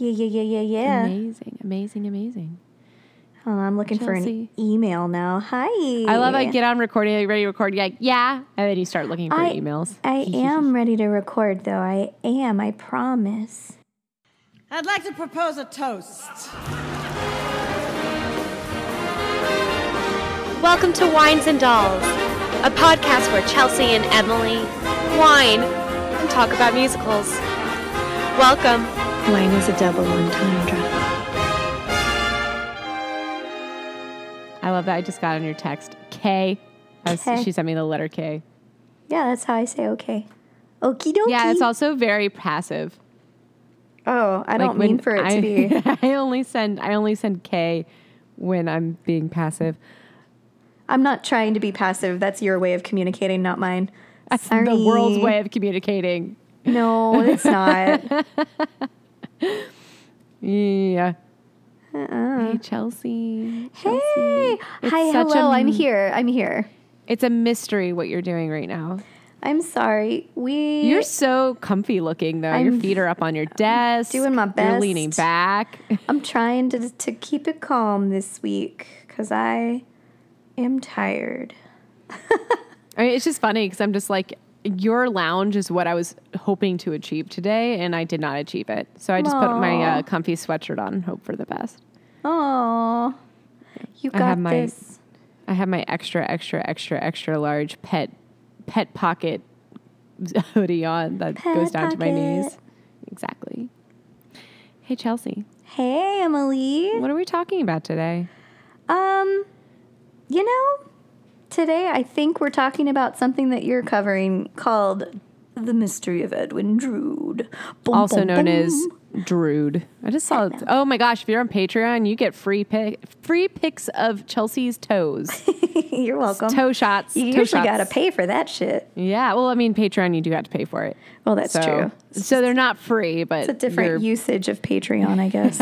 Yeah, yeah, yeah, yeah, yeah. Amazing, amazing, amazing. Hold on, I'm looking for an email now. Hi. I love I get on recording, are you ready to record? You're like, yeah. And then you start looking for I- emails. I am ready to record, though. I am. I promise. I'd like to propose a toast. Welcome to Wines and Dolls, a podcast where Chelsea and Emily wine and talk about musicals. Welcome. Wine is a double entendre. I love that. I just got on your text. K. I was- K. She sent me the letter K. Yeah, that's how I say okay. Okie dokie. Yeah, it's also very passive. Oh, I don't mean for it I, to be. I only send I only send K when I'm being passive. I'm not trying to be passive. That's your way of communicating, not mine. That's Sorry. the world's way of communicating. No, it's not. Yeah. Uh-uh. Hey Chelsea. Chelsea. hey, It's hi, hello. I'm here. I'm here. It's a mystery what you're doing right now. I'm sorry. We. You're so comfy looking though. your I'm feet are up on your desk. doing my best. You're leaning back. I'm trying to to keep it calm this week because I am tired. I mean, it's just funny because I'm just like, your lounge is what I was hoping to achieve today, and I did not achieve it. So I just put my uh, comfy sweatshirt on and hope for the best. Oh, you I got have my- this. I have my extra, extra, extra, extra large pet pet pocket hoodie on that Pet goes down to my knees. Exactly. Hey Chelsea, Hey, Emily. what are we talking about today? Um, you know, today I think we're talking about something that you're covering called The Mystery of Edwin Drood. Boom, also boom, known boom. as Drood. I just saw. Oh my gosh! If you're on Patreon, you get free pic, free pics of Chelsea's toes, You're welcome. toe shots. you toe usually got to pay for that shit. Yeah, well, I mean, Patreon, you do have to pay for it. Well, that's so, true. So they're not free, but It's a different usage of Patreon, I guess.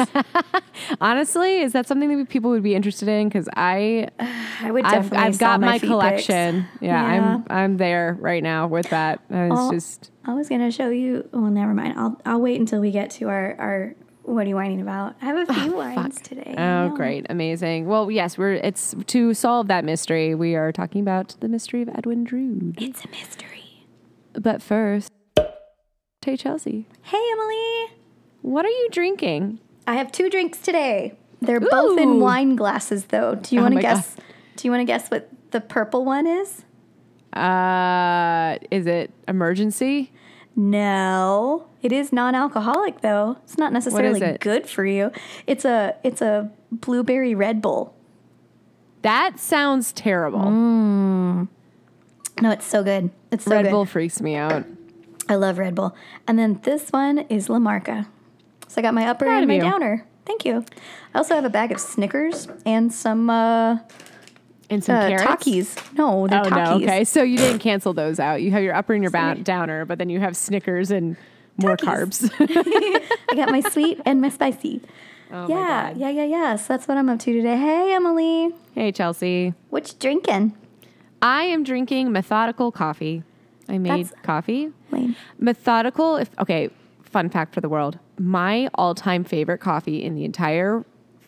Honestly, is that something that people would be interested in? Because I, I would I've, definitely I've got my, pics. collection. Yeah, Yeah. I'm, I'm there right now with that. It's just I was gonna show you. Well, never mind. I'll I'll wait until we get to our our. What are you whining about? I have a few wines today. Oh, great, amazing. Well, yes, we're. It's to solve that mystery. We are talking about the mystery of Edwin Drood. It's a mystery. But first, hey Chelsea, Hey, Emily. what are you drinking? I have two drinks today. They're both in wine glasses, though. Do you Oh want to guess? Do you want to guess what the purple one is? Uh, is it Emergen-C? No, it is non-alcoholic though. It's not necessarily it? good for you. It's a it's a blueberry Red Bull. That sounds terrible. Mm. No, it's so good. It's so Red good. Bull freaks me out. I love Red Bull. And then this one is La Marca. So I got my upper Proud and my you. downer. Thank you. I also have a bag of Snickers and some uh, And some uh carrots. Takis. No, they're Oh Takis. no! Okay, so you didn't cancel those out. You have your upper and your ba- downer, but then you have Snickers and more Takis. carbs. I got my sweet and my spicy. oh yeah, yeah, yeah, yeah. So that's what I'm up to today. Hey, Emily, Hey Chelsea, what you drinking? I am drinking methodical coffee. I made That's- coffee. Lane. Methodical. If okay, fun fact for the world: my all-time favorite coffee in the entire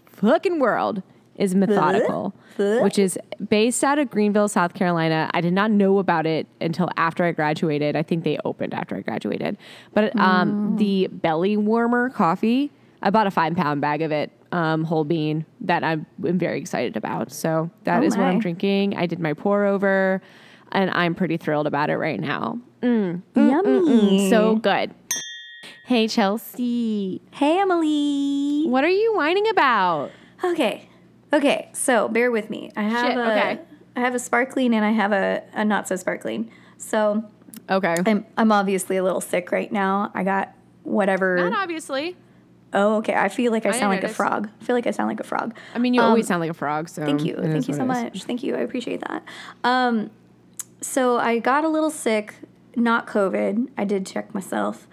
fucking world is Methodical, which is based out of Greenville, South Carolina. I did not know about it until after I graduated. I think they opened after I graduated. But um, mm. the belly warmer coffee, I bought a five-pound bag of it, um, whole bean, that I'm, I'm very excited about. So that Oh is what I'm drinking. I did my pour over, and I'm pretty thrilled about it right now. Mm. Mm, Yummy. So good. Hey, Chelsea. hey, Emily. What are you whining about? Okay. Okay. So bear with me. I have Shit, a okay. I have a sparkling and I have a, a not so sparkling. So Okay. I'm I'm obviously a little sick right now. I got whatever. Not obviously. oh, okay. I feel like I, I sound like a frog. I feel like I sound like a frog. I mean, you Um, always sound like a frog, so. Thank you. Thank you so what it is. much. Thank you. I appreciate that. Um, so I got a little sick, not COVID. I did check myself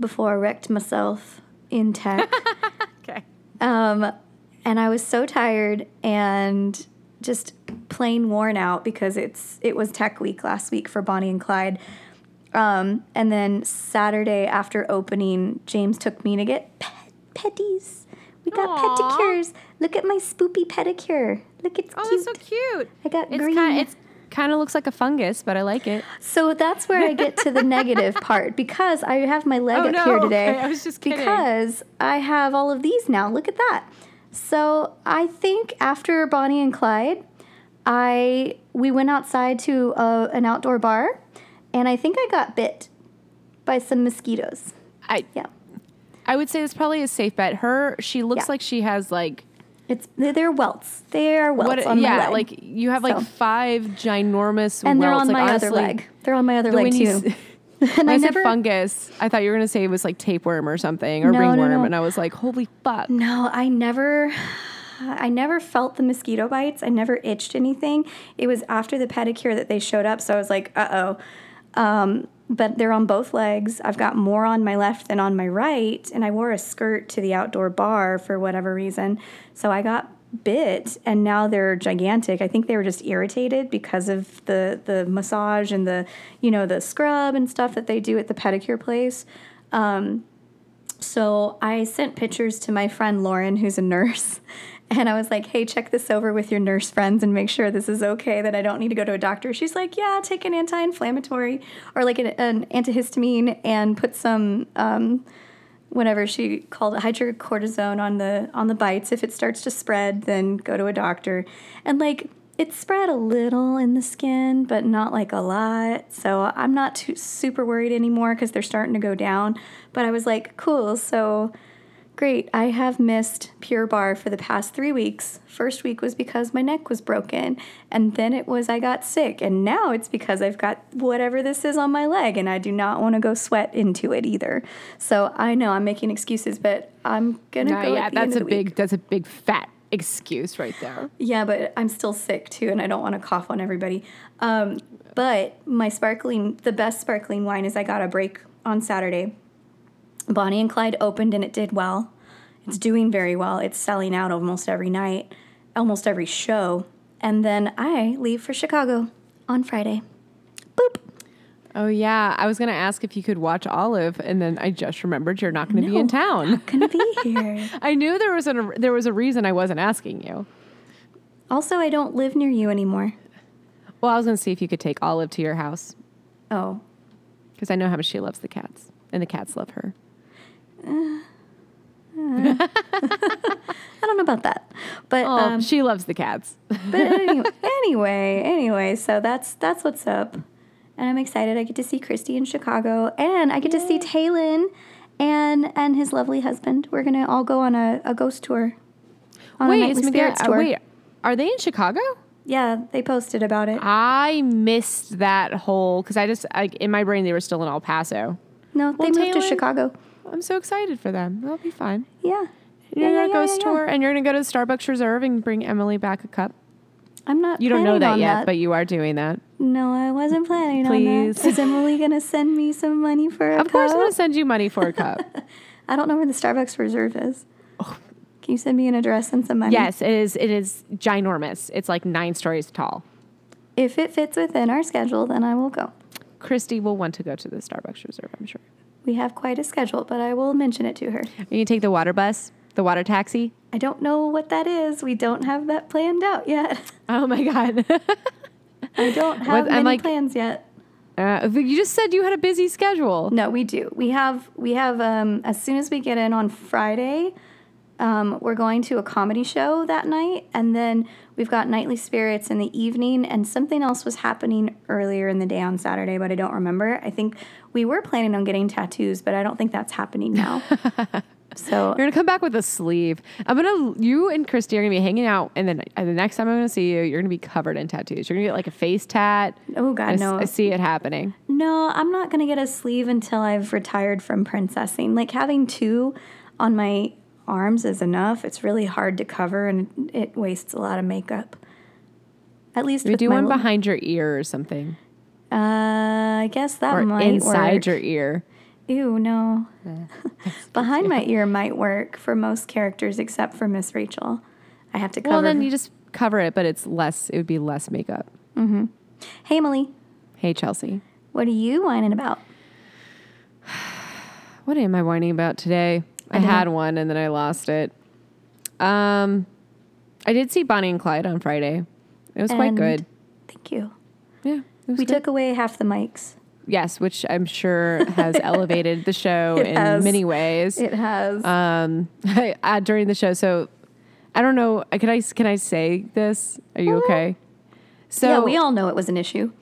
before I wrecked myself in tech. Okay. um, and I was so tired and just plain worn out because it's it was tech week last week for Bonnie and Clyde. Um, and then Saturday after opening, James took me to get pet petties. We got Aw. pedicures. Look at my spoopy pedicure. Look, it's Oh, cute. so cute. I got It's green. kind. It's kind of looks like a fungus, but I like it. So that's where I get to the negative part because I have my leg Oh, up no, here today. okay, I was just kidding. Because I have all of these now. Look at that. So I think after Bonnie and Clyde, I we went outside to a, an outdoor bar, and I think I got bit by some mosquitoes. I Yeah, I would say this probably a safe bet. Her, she looks Yeah. like she has like it's they're, welts. They're welts what? on yeah, my leg. like you have like So- five ginormous and they're on like, my honestly, other leg. They're on my other the- leg too. and When I, I said never fungus, I thought you were gonna say it was like tapeworm or something or No, no, ringworm, no. and I was like, holy fuck. No, I never I never felt the mosquito bites. I never itched anything. It was after the pedicure that they showed up, so I was like, "Uh-oh." Um, but they're on both legs. I've got more on my left than on my right, and I wore a skirt to the outdoor bar for whatever reason. So I got bit and now they're gigantic. I think they were just irritated because of the the massage and the, you know, the scrub and stuff that they do at the pedicure place. So I sent pictures to my friend Lauren, who's a nurse, and I was like, hey, check this over with your nurse friends and make sure this is okay, that I don't need to go to a doctor. She's like, yeah, take an anti inflammatory or like an, an antihistamine and put some. Um, whatever she called it hydrocortisone on the on the bites if it starts to spread then go to a doctor. And like it spread a little in the skin but not like a lot. So i'm not too super worried anymore because they're starting to go down. But i was like cool. So great i have missed Pure Barre for the past three weeks first week was because my neck was broken and then it was i got sick and now it's because i've got whatever this is on my leg and i do not want to go sweat into it either so i know i'm making excuses but i'm gonna No, go yeah, at that's a big week. that's a big fat excuse right there. Yeah, but I'm still sick too, and I don't want to cough on everybody. Um, but my sparkling, the best sparkling wine is I got a break on Saturday. Bonnie and Clyde opened and it did well. It's doing very well. It's selling out almost every night, almost every show. And then I leave for Chicago on Friday. Boop. Oh yeah, I was gonna ask if you could watch Olive, and then I just remembered you're not gonna be in No. town. Gonna be here. I knew there was a there was a reason I wasn't asking you. also, I don't live near you anymore. Well, I was gonna see if you could take Olive to your house Oh, because I know how much she loves the cats, and the cats love her. I don't know about that, but Oh, um, she loves the cats. but anyway, anyway, anyway, so that's that's what's up, and I'm excited. I get to see Christy in Chicago, and I get to see Talon and and his lovely husband. We're gonna all go on a, a ghost tour. Wait, is Miguel, uh, tour. wait, are they in Chicago? Yeah, they posted about it. I missed that whole because I just I, in my brain they were still in El Paso. No, they well, moved to Chicago. I'm so excited for them. They'll be fine. Yeah. You're yeah, gonna yeah, ghost yeah, tour, and you're gonna go to Starbucks Reserve and bring Emily back a cup. I'm not. You don't know that on yet, but you are doing that. no, I wasn't planning on Please. that. Is Emily gonna send me some money for a cup? Of course, I'm gonna send you money for a cup. I don't know where the Starbucks Reserve is. Oh. Can you send me an address and some money? yes, it is. It is ginormous. It's like nine stories tall. If it fits within our schedule, then I will go. Christy will want to go to the Starbucks Reserve. I'm sure. We have quite a schedule, but I will mention it to her. You take the water bus, the water taxi. I don't know what that is. We don't have that planned out yet. Oh my god! I don't have What- many like- plans yet. uh, you just said you had a busy schedule. No, we do. We have we have um as soon as we get in on Friday, um, we're going to a comedy show that night, and then we've got nightly spirits in the evening, and something else was happening earlier in the day on Saturday, but I don't remember. I think we were planning on getting tattoos, but I don't think that's happening now. so You're gonna come back with a sleeve. I'm gonna. You and Christy are gonna be hanging out, and then uh, the next time I'm gonna see you, you're gonna be covered in tattoos. You're gonna get like a face tat. oh god, s- no, I see it happening. No, I'm not to get a sleeve until I've retired from princessing. Like having two on my arms is enough. It's really hard to cover and it wastes a lot of makeup. At least We do one little- behind your ear or something, Uh, I guess that or might work. inside work. your ear. Ew, no. Behind my ear might work for most characters except for Miss Rachel. I have to cover. Well, then you just cover it, but it's less. It would be less makeup. Mm-hmm. Hey, Emily, Hey, Chelsea. what are you whining about? What am I whining about today? I didn't- had one and then I lost it. Um, I did see Bonnie and Clyde on Friday. It was quite good. Thank you. Yeah, it was We good. took away half the mics. yes, which I'm sure has elevated the show It in has. many ways. It has. um, uh, during the show. So I don't know. uh, Can I can I say this? Are you okay? So yeah, we all know it was an issue.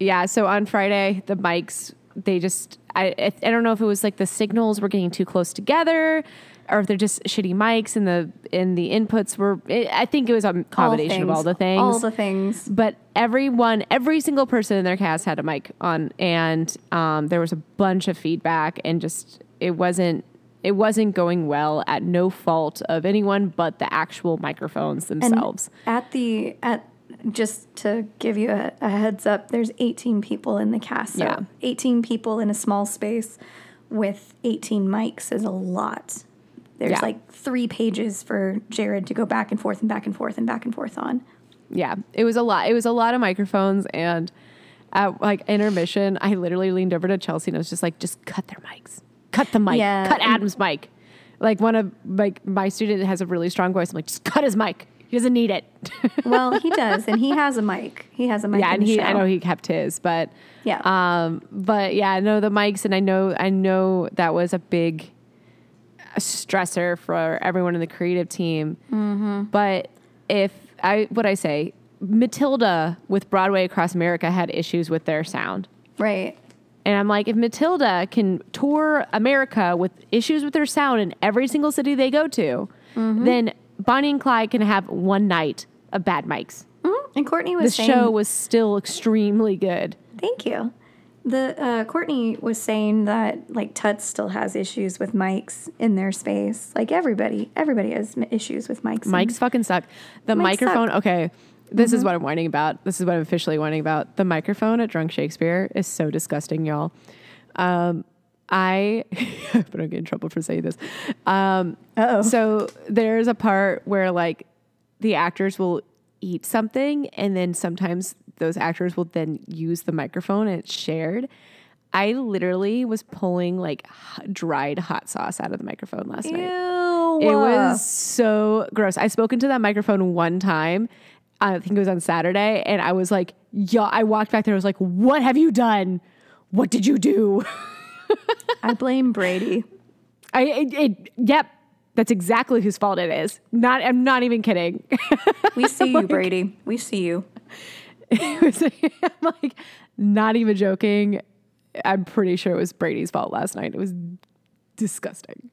Yeah, so on Friday, the mics, they just, I, I I don't know if it was like the signals were getting too close together or if they're just shitty mics and the, and the inputs were, it, I think it was a combination of all the things. All the things. but everyone, every single person in their cast had a mic on and um, there was a bunch of feedback and just, it wasn't, it wasn't going well at no fault of anyone but the actual microphones And themselves. at the at just to give you a, a heads up, there's 18 people in the cast. So Yeah. 18 people in a small space with 18 mics is a lot. There's Yeah. like three pages for Jared to go back and forth and back and forth and back and forth on. yeah, it was a lot. It was a lot of microphones and at like intermission, I literally leaned over to Chelsea and I was just like, just cut their mics, cut the mic, Yeah. cut Adam's mic. Like one of like my student has a really strong voice. I'm like, just cut his mic. He doesn't need it. Well, he does, and he has a mic. He has a mic. yeah, and he, show. I know he kept his, but Yeah. um, but yeah, no, the mics, and I know, I know that was a big stressor for everyone in the creative team. Mm-hmm. But if I, what I say, Matilda with Broadway Across America had issues with their sound. right. And I'm like, if Matilda can tour America with issues with their sound in every single city they go to, Mm-hmm. then Bonnie and Clyde can have one night of bad mics. Mhm. And Courtney The was saying, the show was still extremely good. Thank you. The uh, Courtney was saying that like Tuts still has issues with mics in their space. Like everybody, everybody has issues with mics. Mics fucking suck. The microphone, suck. okay. This Mm-hmm. is what I'm whining about. This is what I'm officially whining about. The microphone at Drunk Shakespeare is so disgusting, y'all. Um, I, but I'm gonna get in trouble for saying this. Um, Uh-oh. So there's a part where like the actors will eat something, and then sometimes those actors will then use the microphone and it's shared. I literally was pulling like h- dried hot sauce out of the microphone last night. Ew. It was so gross. I spoke into that microphone one time. I think it was on Saturday, and I was like, "Yeah." I walked back there. I was like, "What have you done? What did you do?" I blame Brady. I, it, it, yep, that's exactly whose fault it is. Not, I'm not even kidding. We see you, Brady. We see you. it was, I'm like, not even joking. I'm pretty sure it was Brady's fault last night. It was disgusting.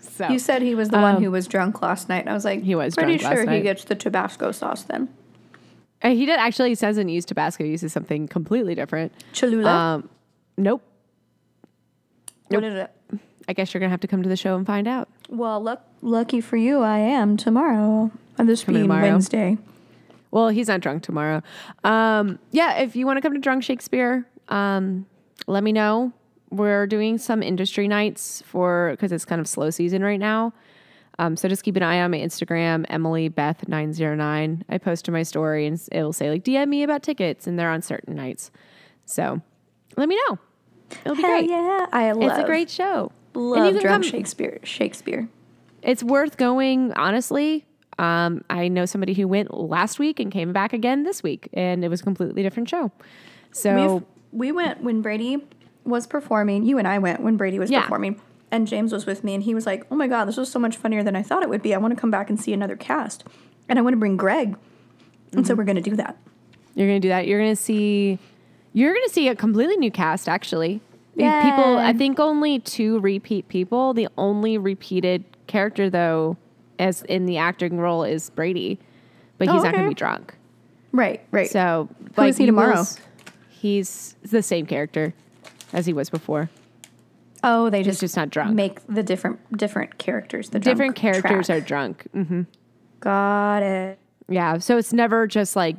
so You said he was the one who was drunk last night. And I was like, Um, He was pretty drunk last sure he gets the Tabasco sauce then. Uh, he did actually. He doesn't use Tabasco. He uses something completely different. Cholula. Um, nope. What is it? I guess you're gonna have to come to the show and find out. Well, luck, lucky for you, I am tomorrow. And this Coming being tomorrow? Wednesday. Well, he's not drunk tomorrow. Um, yeah, if you want to come to Drunk Shakespeare, um, let me know. We're doing some industry nights for because it's kind of slow season right now. Um, so just keep an eye on my Instagram, Emily Beth nine zero nine. I post to my story and it'll say like DM me about tickets, and they're on certain nights. So let me know. It'll be Hell great. yeah. I love, It's a great show. And love drunk come- Shakespeare. Shakespeare. it's worth going honestly um, i know somebody who went last week and came back again this week and it was a completely different show so We've, we went when Brady was performing. You and I went when Brady was Yeah. performing. And James was with me, and he was like, Oh my God, this was so much funnier than I thought it would be. I want to come back and see another cast. And I want to bring Greg. And Mm-hmm. so we're going to do that. you're gonna do that you're gonna see you're gonna see a completely new cast actually people i think only two repeat people the only repeated character though as in the acting role is brady but he's Oh, not gonna be drunk Right, right. so Who is he tomorrow? s- he's the same character as he was before oh, they just, just not drunk. make the different different characters. The different characters track. are drunk Mm-hmm. Got it. Yeah, so it's never just like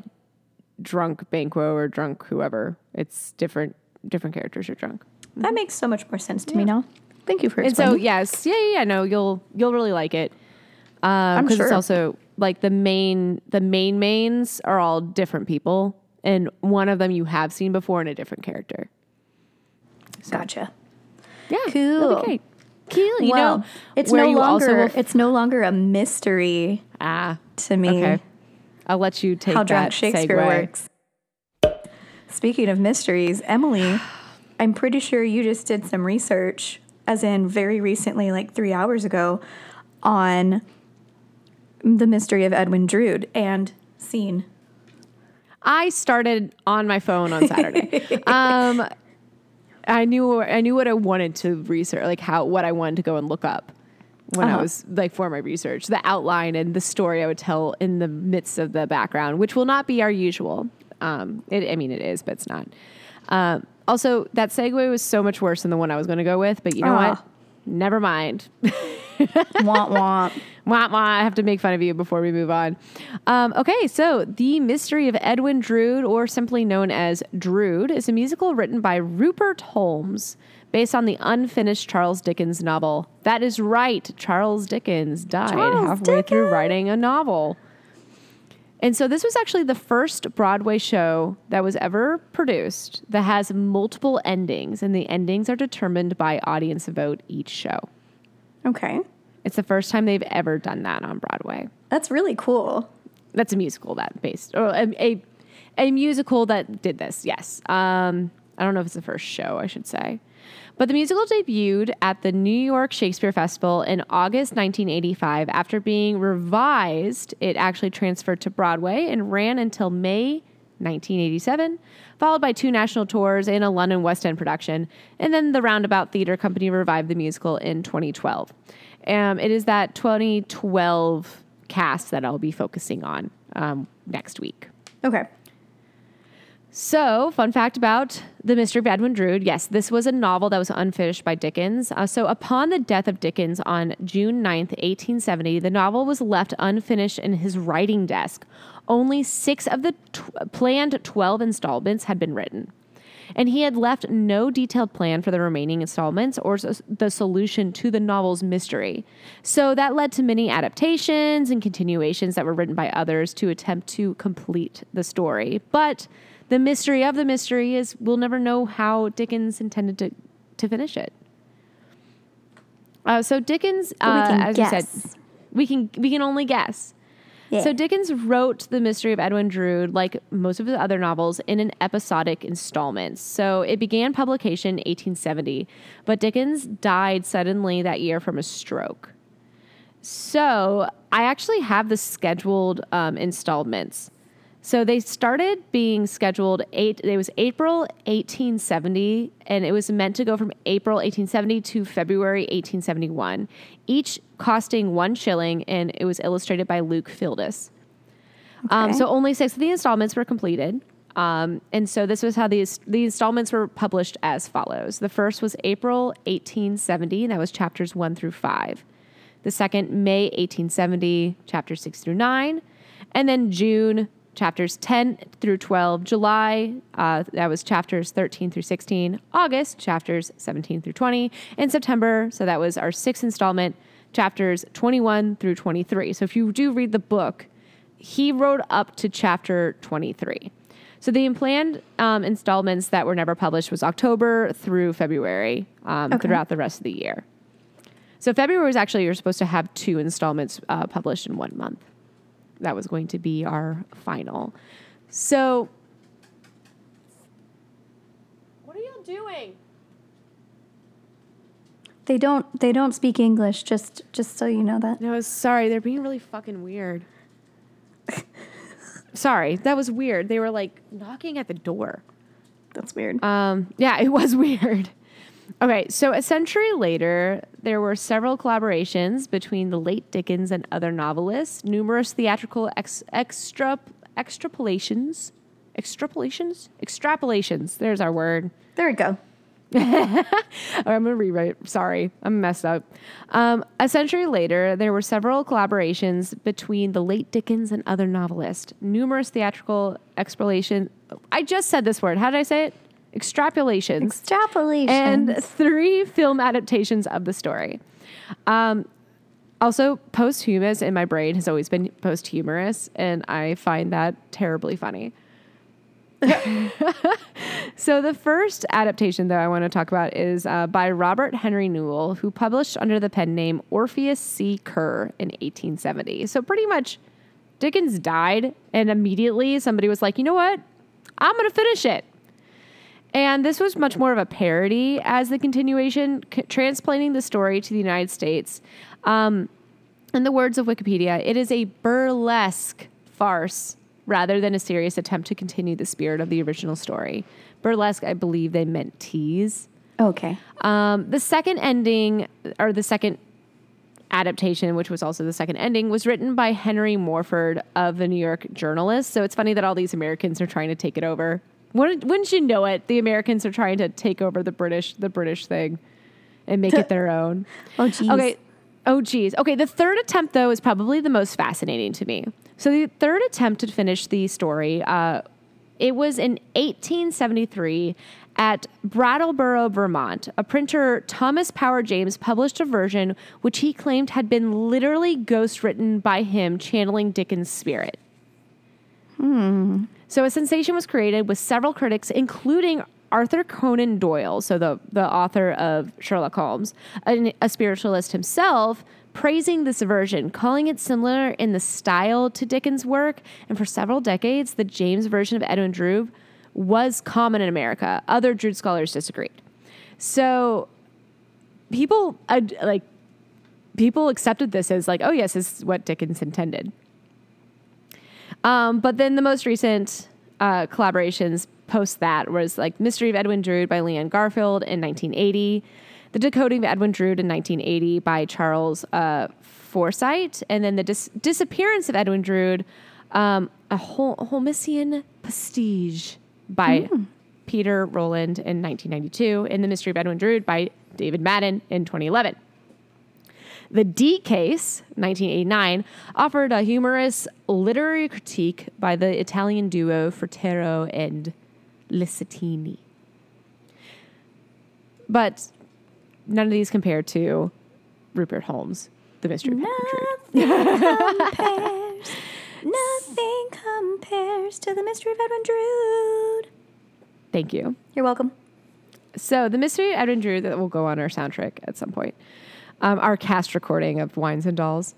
drunk Banquo or drunk whoever. It's different different characters are drunk. That makes so much more sense to me now. Thank you for explaining. And so yes, yeah, yeah, yeah, no, you'll you'll really like it. Um I'm because it's also like the main the main mains are all different people and one of them you have seen before in a different character. Gotcha. Yeah. it'll Cool. great. You well, know, it's no you longer will- it's no longer a mystery ah, to me okay. I'll let you take how that drunk Shakespeare segue. works. Speaking of mysteries, Emily, I'm pretty sure you just did some research, as in very recently, like three hours ago, on the mystery of Edwin Drood and scene. I started on my phone on Saturday. um, I knew I knew what I wanted to research, like how what I wanted to go and look up when I Uh-huh. was like for my research, the outline and the story I would tell in the midst of the background, which will not be our usual. Um, it, I mean, it is, but it's not. Um, also, that segue was so much worse than the one I was going to go with. But you know Ah. what? Never mind. womp womp. Wah, wah, I have to make fun of you before we move on. Um, okay, so The Mystery of Edwin Drood, or simply known as Drood, is a musical written by Rupert Holmes based on the unfinished Charles Dickens novel. That is right, Charles Dickens died Charles halfway through writing a novel. And so this was actually the first Broadway show that was ever produced that has multiple endings, and the endings are determined by audience vote each show. Okay. It's the first time they've ever done that on Broadway. That's really cool. That's a musical that based, or a, a, a musical that did this. Yes. Um, I don't know if it's the first show, I should say. But the musical debuted at the New York Shakespeare Festival in August 1985. After being revised, it actually transferred to Broadway and ran until May 1987, followed by two national tours and a London West End production. And then the Roundabout Theatre Company revived the musical in 2012. Um, it is that 2012 cast that I'll be focusing on um, next week. Okay. So, fun fact about The Mystery of Edwin Drood. Yes, this was a novel that was unfinished by Dickens. Uh, so, upon the death of Dickens on June 9th, 1870, the novel was left unfinished in his writing desk. Only six of the tw- planned 12 installments had been written. And he had left no detailed plan for the remaining installments or the solution to the novel's mystery. So that led to many adaptations and continuations that were written by others to attempt to complete the story. But the mystery of the mystery is we'll never know how Dickens intended to, to finish it. Uh, so Dickens, we uh, can as you said, we can we can only guess. Yeah. So Dickens wrote The Mystery of Edwin Drood, like most of his other novels, in an episodic installments. So it began publication in 1870, but Dickens died suddenly that year from a stroke. So I actually have the scheduled um, installments. So they started being scheduled eight. It was April 1870, and it was meant to go from April 1870 to February 1871, each costing one shilling, and it was illustrated by Luke Fildes. Um, Okay. so only six of the installments were completed. Um, and so this was how these the installments were published as follows. The first was April 1870, and that was chapters one through five. The second, May 1870, chapters six through nine. And then June, chapters 10 through 12. July, uh, that was chapters 13 through 16. August, chapters 17 through 20. And September, so that was our sixth installment, chapters 21 through 23. So if you do read the book, he wrote up to chapter 23. So the planned um, installments that were never published was October through February um, Okay. throughout the rest of the year. So February was actually you're supposed to have two installments uh, published in one month. That was going to be our final. So, what are y'all doing? They don't they don't speak English, just just so you know that. No, sorry, they're being really fucking weird. sorry, that was weird. They were like knocking at the door. That's weird. Um, yeah, it was weird. Okay, so a century later, there were several collaborations between the late Dickens and other novelists, numerous theatrical ex- extra extrapolations, extrapolations, extrapolations. There's our word. there we go. I'm going to rewrite. Sorry, I'm messed up. Um, a century later, there were several collaborations between the late Dickens and other novelists. Numerous theatrical extrapolation. I just said this word. How did I say it? Extrapolations. Extrapolation. and three film adaptations of the story. Um, also, posthumous in my brain has always been posthumorous, and I find that terribly funny. So the first adaptation that I want to talk about is uh, by Robert Henry Newell, who published under the pen name Orpheus C. Kerr in 1870. So pretty much, Dickens died, and immediately somebody was like, "You know what? I'm going to finish it." And this was much more of a parody as the continuation, c- transplanting the story to the United States. Um, in the words of Wikipedia, it is a burlesque farce rather than a serious attempt to continue the spirit of the original story. Burlesque, I believe they meant tease. Okay. Um, the second ending, or the second adaptation, which was also the second ending, was written by Henry Morford of the New York Journalist. So it's funny that all these Americans are trying to take it over. Wouldn't, wouldn't you know it? The Americans are trying to take over the British, the British thing, and make it their own. Oh, geez. Okay. Oh, geez. Okay. The third attempt, though, is probably the most fascinating to me. So, the third attempt to finish the story, uh, it was in 1873 at Brattleboro, Vermont. A printer, Thomas Power James, published a version which he claimed had been literally ghostwritten by him, channeling Dickens' spirit. So a sensation was created with several critics, including Arthur Conan Doyle, so the, the author of Sherlock Holmes, an, a spiritualist himself, praising this version, calling it similar in the style to Dickens' work. And for several decades, the James version of Edwin Drood was common in America. Other Drood scholars disagreed. So people uh, like people accepted this as like, oh yes, this is what Dickens intended. Um, but then the most recent uh, collaborations post that was like Mystery of Edwin Drood by Leon Garfield in 1980, The Decoding of Edwin Drood in 1980 by Charles uh, Forsyth, and then The Dis- Disappearance of Edwin Drood, um, a Hol- Holmesian Prestige by Peter Rowland in 1992, and The Mystery of Edwin Drood by David Madden in 2011. The D Case, 1989, offered a humorous literary critique by the Italian duo Fruttero and Lucentini. But none of these compare to Rupert Holmes, The Mystery of Edwin Drood. compares. Nothing compares to the mystery of Edwin Drood. Thank you. You're welcome. So, The Mystery of Edwin Drood that will go on our soundtrack at some point. Um, our cast recording of Wines and Dolls.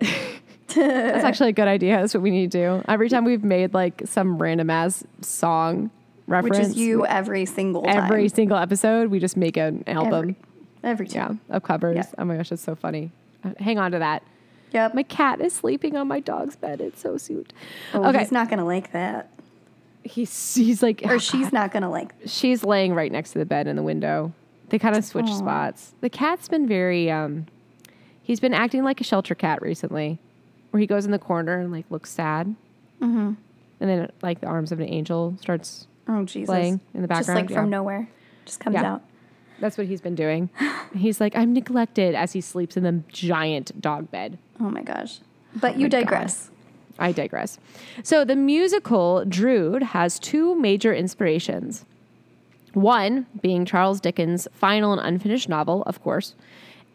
That's actually a good idea. That's what we need to do. Every time we've made like some random ass song reference, Which is you every single time. every single episode, we just make an album. Every, every time. Yeah, of covers. Yeah. Oh my gosh, that's so funny. Uh, Hang on to that. Yep. My cat is sleeping on my dog's bed. It's so cute. oh, okay, He's not going to like that. he's he's like Or she's not going to like she's laying right next to the bed in the window. They kind of switch spots. The cat's been very um he's been acting like a shelter cat recently. Where he goes in the corner and like looks sad. Mm-hmm. And then like the arms of an angel starts Oh, Jesus. Playing in the background. Just like from yeah. nowhere. Just comes Yeah. out. that's what he's been doing. he's like, I'm neglected as he sleeps in the giant dog bed. Oh my gosh. But you my God. digress. I digress. So the musical Drood has two major inspirations. One being Charles Dickens' final and unfinished novel, of course,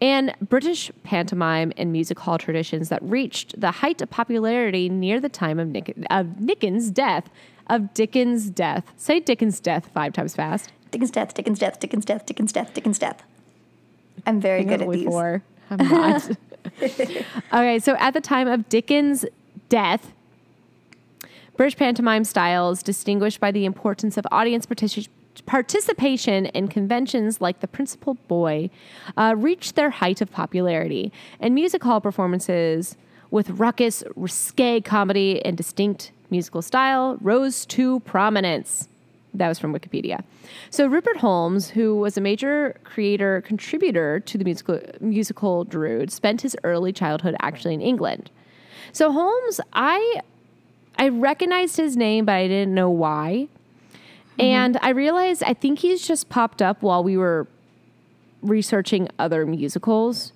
and British pantomime and music hall traditions that reached the height of popularity near the time of, Nick- of Dickens' death. Of Dickens' death. Say Dickens' death five times fast. Dickens' death, Dickens' death, Dickens' death, Dickens' death, Dickens' death. I'm very good at these. four. I'm not. okay, so at the time of Dickens' death, British pantomime styles, distinguished by the importance of audience partici- participation in conventions like The Principal Boy, uh, reached their height of popularity, and music hall performances with ruckus, risque comedy, and distinct musical style rose to prominence. That was from Wikipedia. So Rupert Holmes, who was a major creator contributor to the musical musical Drood, spent his early childhood actually in England. So Holmes, I I recognized his name, but I didn't know why. And I realized I think he's just popped up while we were researching other musicals.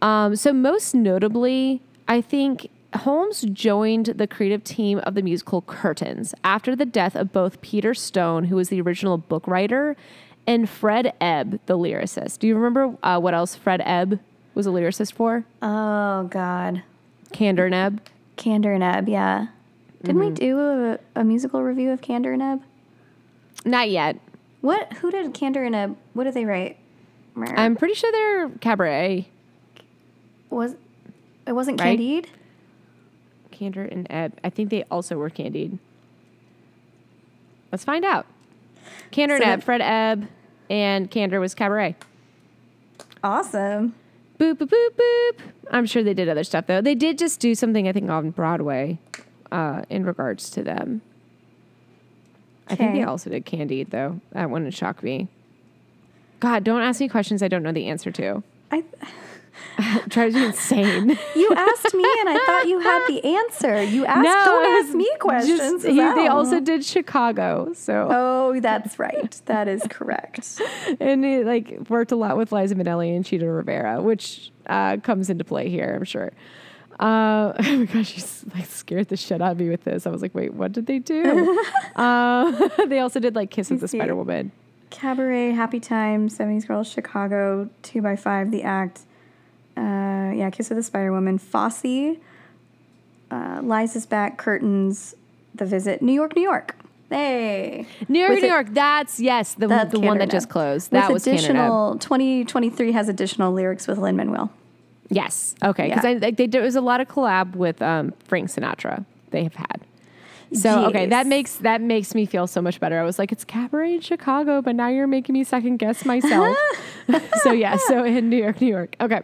Um, so most notably, I think Holmes joined the creative team of the musical Curtains after the death of both Peter Stone, who was the original book writer, and Fred Ebb, the lyricist. Do you remember uh, what else Fred Ebb was a lyricist for? Oh, God. Kander and Ebb. Kander and Ebb, yeah. Didn't Mm-hmm. we do a, a musical review of Kander and Ebb? Not yet. What? Who did Kander and Ebb? What did they write? I'm pretty sure they're cabaret. was it wasn't Right? Candide? Kander and Ebb. I think they also were candied. Let's find out. Kander and Ebb. Fred Ebb and Kander was cabaret. Awesome. Boop, boop, boop, boop. I'm sure they did other stuff though. They did just do something, I think, on Broadway uh, in regards to them. I think they also did Candide though. That wouldn't shock me. God, don't ask me questions I don't know the answer to. I It drives me insane. you asked me and I thought you had the answer. You asked. don't ask me just- questions. he- I they also did Chicago, so Oh, that's right. That is correct. and he like worked a lot with Liza Minnelli and Chita Rivera, which uh, comes into play here, I'm sure. Uh, oh my gosh, she's like scared the shit out of me with this. I was like, wait, what did they do? uh, they also did like Kiss of the. Spider Woman. Cabaret, Happy Time, 70s Girls, Chicago, 2 by 5 The Act. Uh, yeah, Kiss of the Spider Woman, Fosse, uh, Liza's Back, Curtains, The Visit, New York, New York. Hey. New York, With New York. That's yes, the, That's the one that just closed. With That was Canada additional, 2023 has additional lyrics with Lin Manuel. Yes. Okay. Because Yeah. Like they there was a lot of collab with um, Frank Sinatra. They have had. So okay, that makes that makes me feel so much better. I was like, it's cabaret in Chicago, but now you're making me second guess myself. so yeah, so in New York, New York. Okay.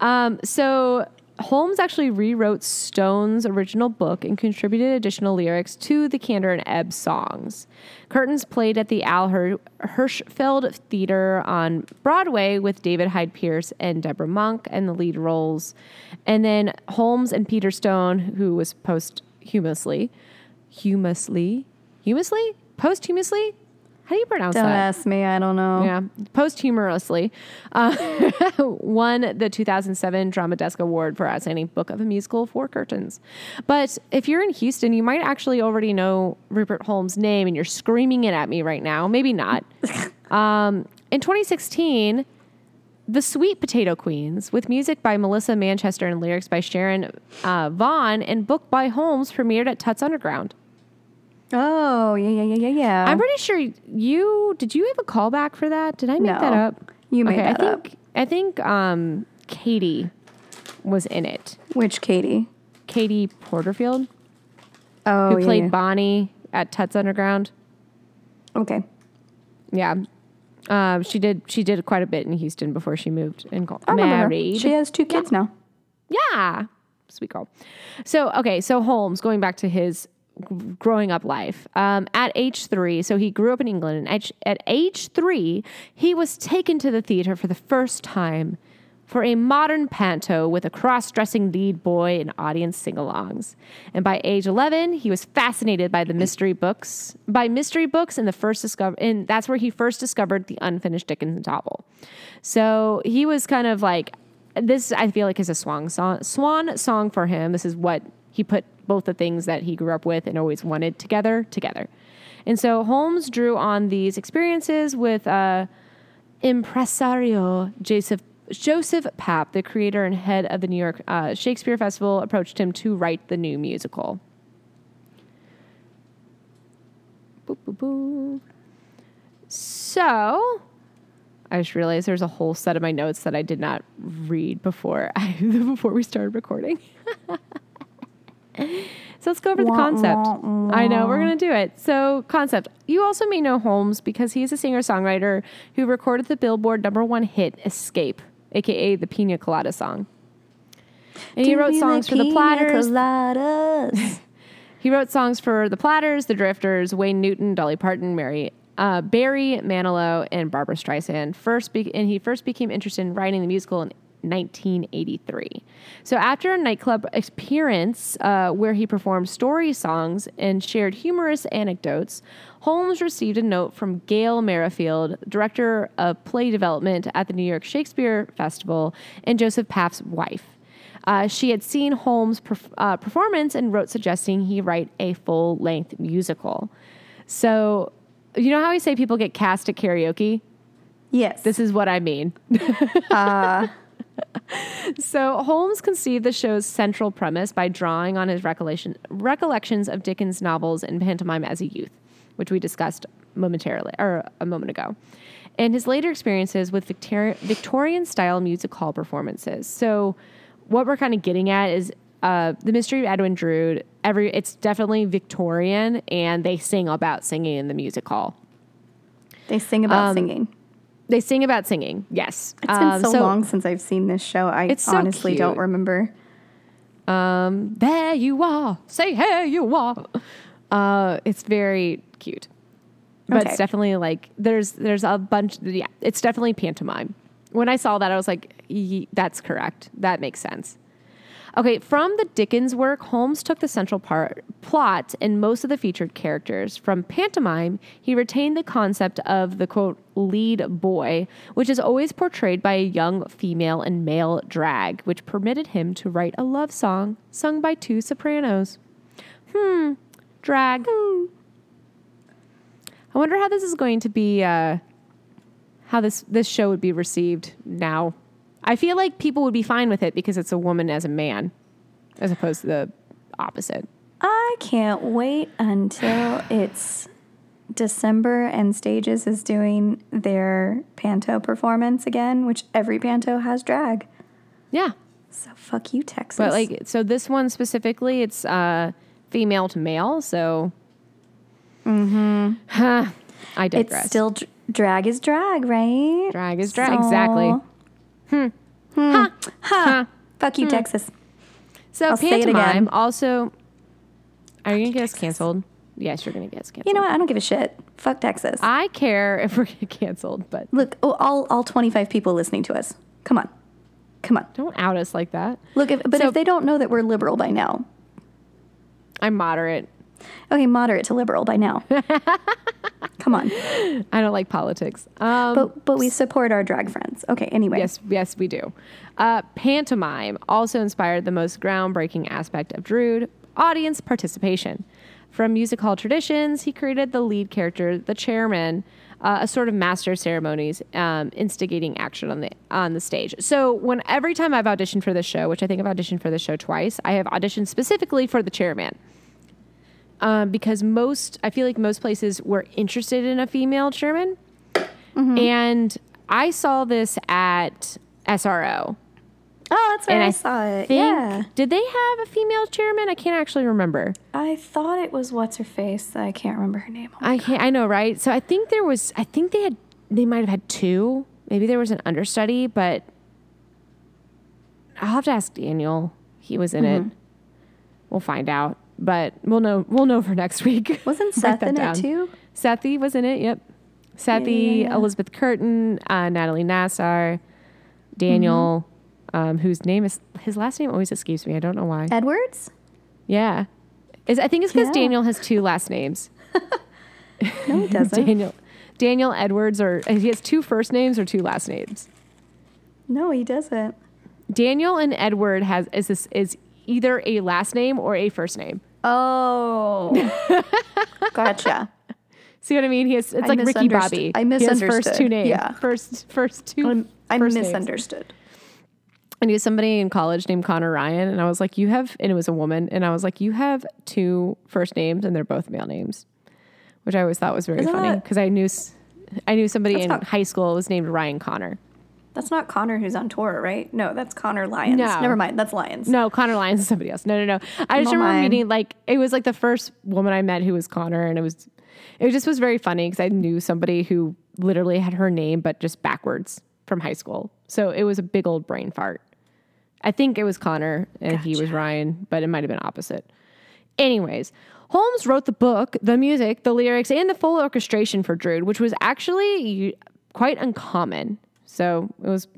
Um, so Holmes actually rewrote Stone's original book and contributed additional lyrics to the Kander and Ebb songs. Curtains played at the Al Hirschfeld Theater on Broadway with David Hyde Pierce and Debra Monk in the lead roles. And then Holmes and Peter Stone, who was posthumously, humously, humously, posthumously. How do you pronounce Don't that? ask me, I don't know. Yeah, posthumously, uh, won the 2007 Drama Desk Award for Outstanding Book of a Musical for Curtains. But if you're in Houston, you might actually already know Rupert Holmes' name, and you're screaming it at me right now. Maybe not. um, in 2016, the Sweet Potato Queens, with music by Melissa Manchester and lyrics by Sharon uh, Vaughn, and book by Holmes, premiered at Tuts Underground. Oh, yeah, yeah, yeah, yeah, yeah. I'm pretty sure you did. You have a callback for that? Did I make that up? You made that I up. think I think um, Katie was in it. Which Katie? Katie Porterfield, Oh, who yeah, played yeah. Bonnie at Tuts Underground. Okay. Yeah, um, she did. She did quite a bit in Houston before she moved and got I remember her. married. She has two kids now. Yeah. Sweet girl. So, okay. So, Holmes, going back to his growing up life, um, at age three, so he grew up in England, and at, age three, he was taken to the theater for the first time for a modern panto with a cross dressing lead boy and audience sing alongs. And by age 11, he was fascinated by the mystery books, by mystery books, and the first discover, and that's where he first discovered the unfinished Dickens novel. So he was kind of like, this I feel like is a swan song, swan song for him. This is what he put both the things that he grew up with and always wanted together together. And so Holmes drew on these experiences with uh, impresario Joseph Joseph Papp, the creator and head of the New York uh, Shakespeare Festival, approached him to write the new musical. Boop, boop, boop. So, I just realized there's a whole set of my notes that I did not read before I, before we started recording. so let's go over the concept. I know we're gonna do it. So concept. You also may know Holmes because he's a singer songwriter who recorded the Billboard number one hit "Escape," aka the Pina Colada song. And he wrote songs for the Platters. He wrote songs for the Platters, the Drifters, Wayne Newton, Dolly Parton, Mary, uh, Barry Manilow, and Barbara Streisand. First, be- and he first became interested in writing the musical in 1983. So after a nightclub appearance uh, where he performed story songs and shared humorous anecdotes, Holmes received a note from Gail Merrifield, director of play development at the New York Shakespeare Festival, and Joseph Papp's wife. Uh, she had seen Holmes' perf- uh, performance and wrote suggesting he write a full length musical. So, you know how we say people get cast at karaoke? yes. This is what I mean. So Holmes conceived the show's central premise by drawing on his recollection, recollections of Dickens' novels and pantomime as a youth, which we discussed momentarily or a moment ago, and his later experiences with Victor- Victorian-style music hall performances. So, what we're kind of getting at is uh, the Mystery of Edwin Drood. Every it's definitely Victorian, and they sing about singing in the music hall. They sing about Um, singing. They sing about singing. Yes, It's been Um, so, long since I've seen this show. I so honestly don't remember. Um, there you are. Say hey, you are. Uh, it's very cute, but Okay. it's definitely like there's there's a bunch. Yeah, it's definitely pantomime. When I saw that, I was like, "Ye- that's correct. That makes sense. Okay, from the Dickens work, Holmes took the central part plot and most of the featured characters. From pantomime, he retained the concept of the quote lead boy, which is always portrayed by a young female and male drag, which permitted him to write a love song sung by two sopranos. Hmm, drag. I wonder how this is going to be. Uh, how this this show would be received now. I feel like people would be fine with it because it's a woman as a man, as opposed to the opposite. I can't wait until it's December and Stages is doing their panto performance again, which every panto has drag. Yeah, So fuck you, Texas. but like so this one specifically, it's uh, female to male. So, mm-hmm. I digress. it's still dr- drag is drag, right? drag is drag. Exactly. Hmm. Hmm. Fuck you, hmm. Texas. So I'll say it pantomime again. also. Are you gonna get us canceled? Yes, you're gonna get us canceled. You know what? I don't give a shit. Fuck Texas. I care if we're gonna canceled, but Look, oh, all all 25 people listening to us. Come on. Come on. don't out us like that. Look, if, but So- if they don't know that we're liberal by now, I'm moderate. Okay, moderate to liberal by now. Come on. I don't like politics. Um, But but we support our drag friends. Okay, anyway. Yes, yes, we do. Uh, pantomime also inspired the most groundbreaking aspect of Drood audience participation. From music hall traditions, he created the lead character, the chairman, uh, a sort of master ceremonies, um, instigating action on the on the stage. So, when every time I've auditioned for this show, which I think I've auditioned for this show twice, I have auditioned specifically for the chairman um, because most I feel like most places were interested in a female chairman, and I saw this at SRO. Oh, that's where And I, I saw it. Think, yeah. Did they have a female chairman? I can't actually remember. I thought it was what's her face. I can't remember her name. I can't. I know, right? So I think there was. I think they had. They might have had two. Maybe there was an understudy, but I'll have to ask Daniel. He was in it. We'll find out, but we'll know. We'll know for next week. Wasn't Seth in down. it too? Sethy was in it. Yep. Sethy, yeah, yeah. Elizabeth Curtin, uh, Natalie Nassar, Daniel, Mm-hmm. um, whose name is his last name always escapes me. I don't know why. Edwards? Yeah, is I think it's because. Daniel has two last names. No, he doesn't. Daniel Daniel Edwards, or he has two first names or two last names. no, he doesn't. Daniel and Edward has is this is either a last name or a first name. Oh. gotcha. See what I mean? He has it's I like Ricky Bobby. I He has first two names. Yeah. First first two. I'm, I first names. misunderstood. I knew somebody in college named Connor Ryan, and I was like, "You have," and it was a woman, and I was like, "You have two first names, and they're both male names," which I always thought was very Isn't funny because I knew I knew somebody That's in not- high school was named Ryan Connor. That's not Connor who's on tour, right? No, that's Connor Lyons. No. Never mind. That's Lyons. No, Connor Lyons is somebody else. No, no, no. I just Oh, remember my. meeting like it was like the first woman I met who was Connor, and it was it just was very funny because I knew somebody who literally had her name but just backwards from high school. So it was a big old brain fart. I think it was Connor and he was Ryan, but it might have been opposite. Anyways, Holmes wrote the book, the music, the lyrics, and the full orchestration for Drood, which was actually quite uncommon. So it was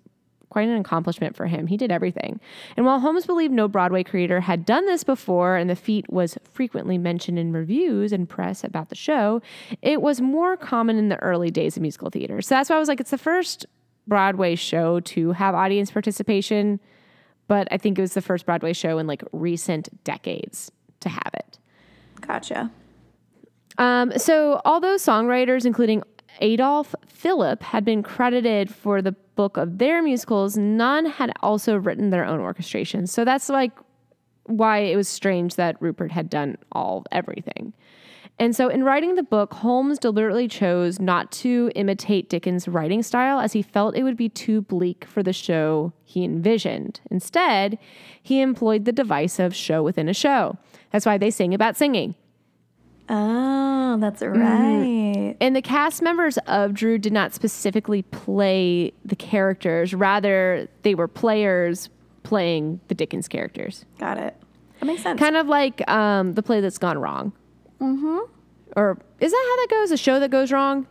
quite an accomplishment for him. He did everything. And while Holmes believed no Broadway creator had done this before, and the feat was frequently mentioned in reviews and press about the show, it was more common in the early days of musical theater. So that's why I was like, it's the first Broadway show to have audience participation, but I think it was the first Broadway show in like recent decades to have it. Gotcha. Um, so, although songwriters, including Adolf Philipp had been credited for the book of their musicals, none had also written their own orchestrations. So that's like why it was strange that Rupert had done all everything. And so, in writing the book, Holmes deliberately chose not to imitate Dickens' writing style as he felt it would be too bleak for the show he envisioned. Instead, he employed the device of show within a show. That's why they sing about singing. Oh, that's right. And the cast members of Drood did not specifically play the characters, rather, they were players playing the Dickens characters. Got it. That makes sense. Kind of like um, the play that's gone wrong. Mm-hmm. Or is that how that goes? A show that goes wrong?